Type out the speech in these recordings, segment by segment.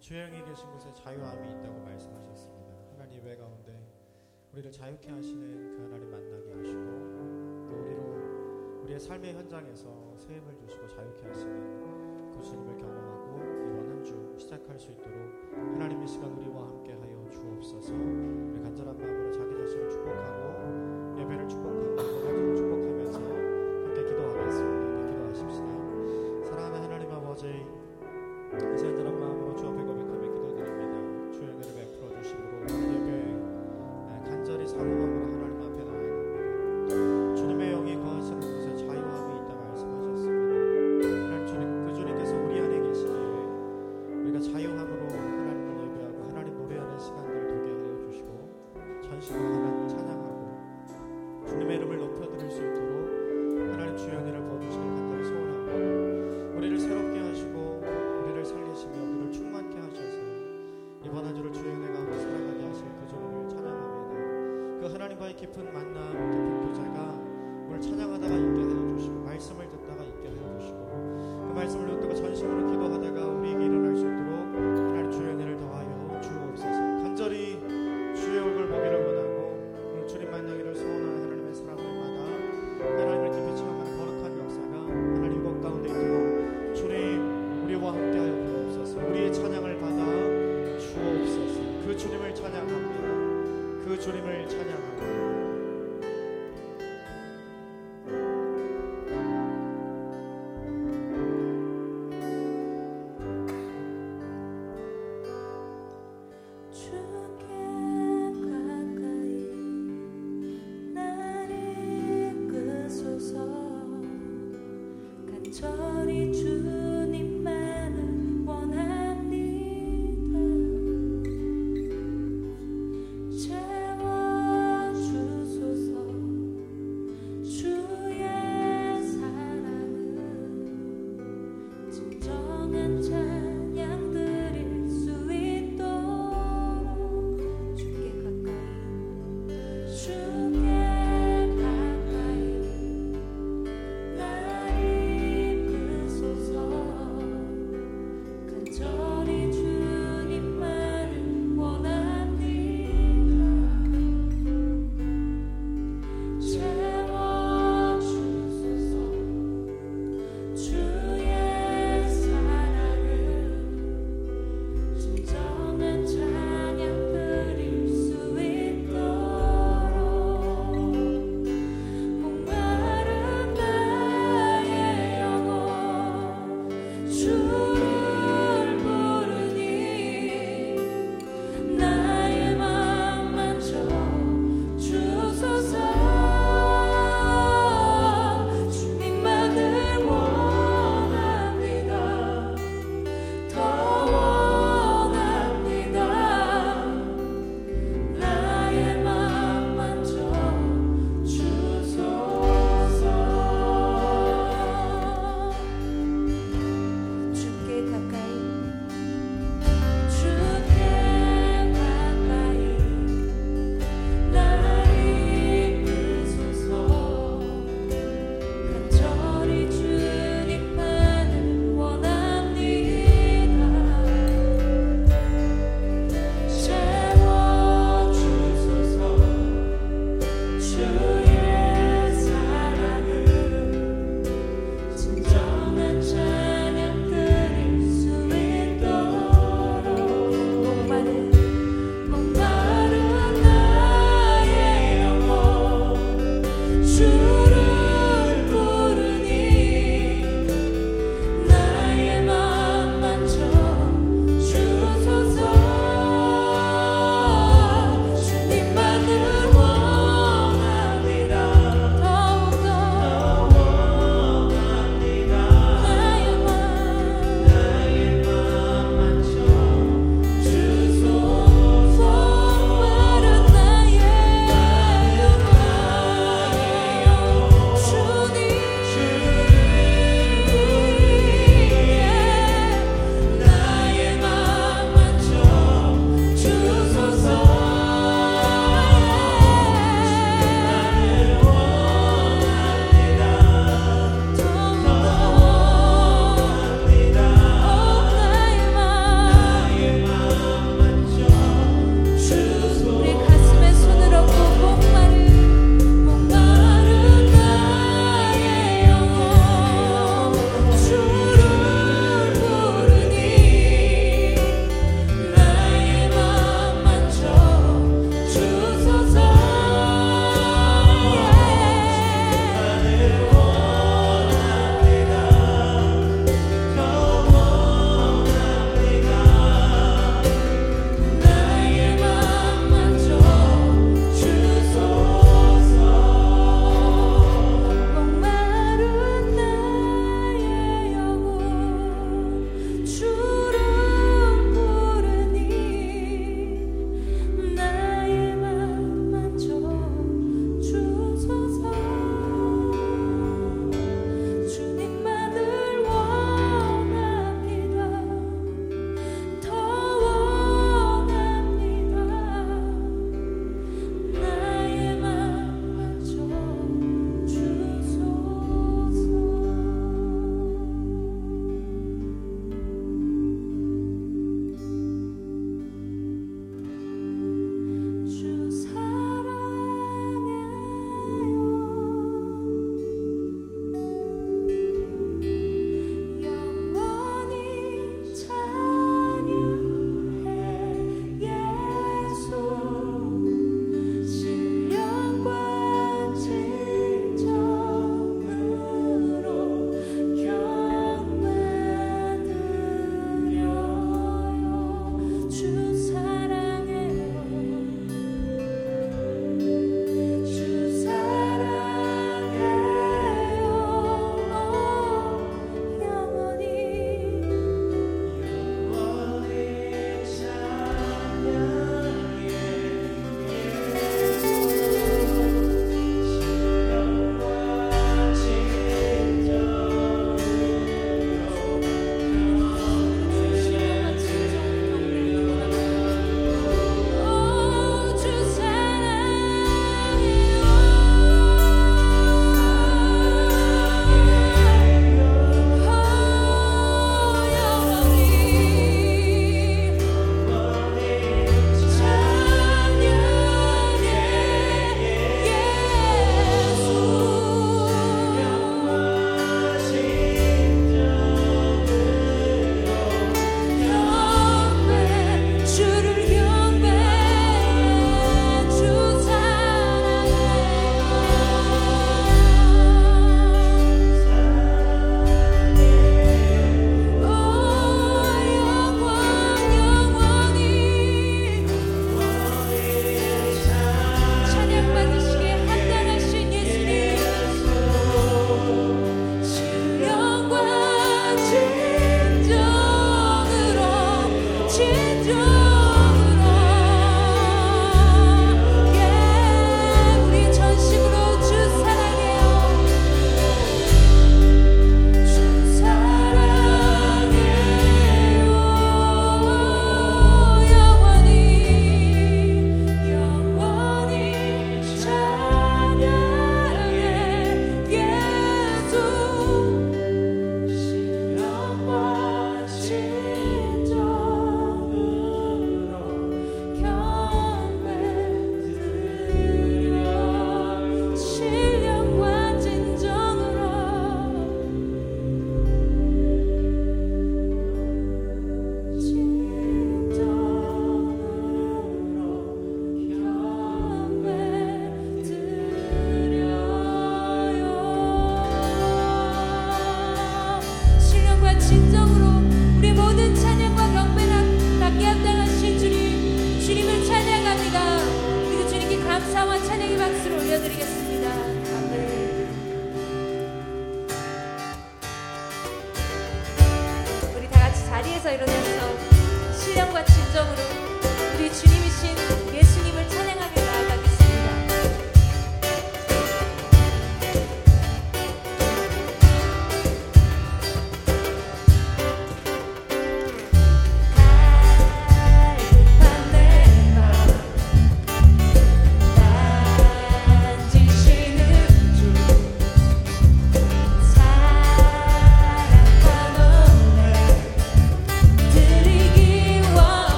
주영이 계신 곳에 자유함이 있다고 말씀하셨습니다. 하나님 예배 가운데 우리를 자유케 하시는 그 하나님 만나게 하시고 또 우리로 우리의 삶의 현장에서 새 힘을 주시고 자유케 하시는 그 주님을 경험하고 이번 한 주 시작할 수 있도록 하나님 이 시간 우리와 함께 하여 주옵소서 우리 간절한 마음으로 자기 자신을 축복하고 예배를 축복하고 모든 축복하면서 함께 기도하겠습니다. 기도하십시다. 사랑하는 하나님 아버지 이 간절한 마 그 하나님과의 깊은 만남, 깊은 교제가 오늘 찬양하다가 있게 하여 주시고 말씀을 듣다가 있게 하여 주시고 그 말씀을 듣고 전심으로 기도하다가 우리에게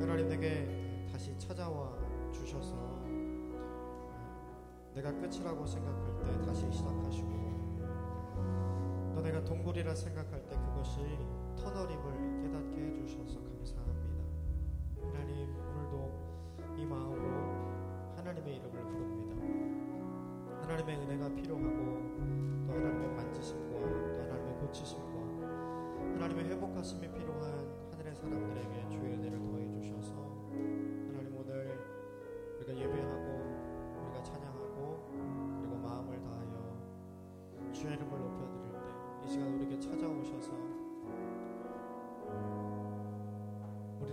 하나님 내게 다시 찾아와 주셔서 내가 끝이라고 생각할 때 다시 시작하시고 또 내가 동굴이라 생각할 때 그것이 터널임을 깨닫게 해주셔서 감사합니다. 하나님 오늘도 이 마음으로 하나님의 이름을 부릅니다. 하나님의 은혜가 필요하고 또 하나님의 만지심과 또 하나님의 고치심과 하나님의 회복하심이 필요한 하늘의 사람들에게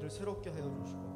우리를 새롭게 하여 주시고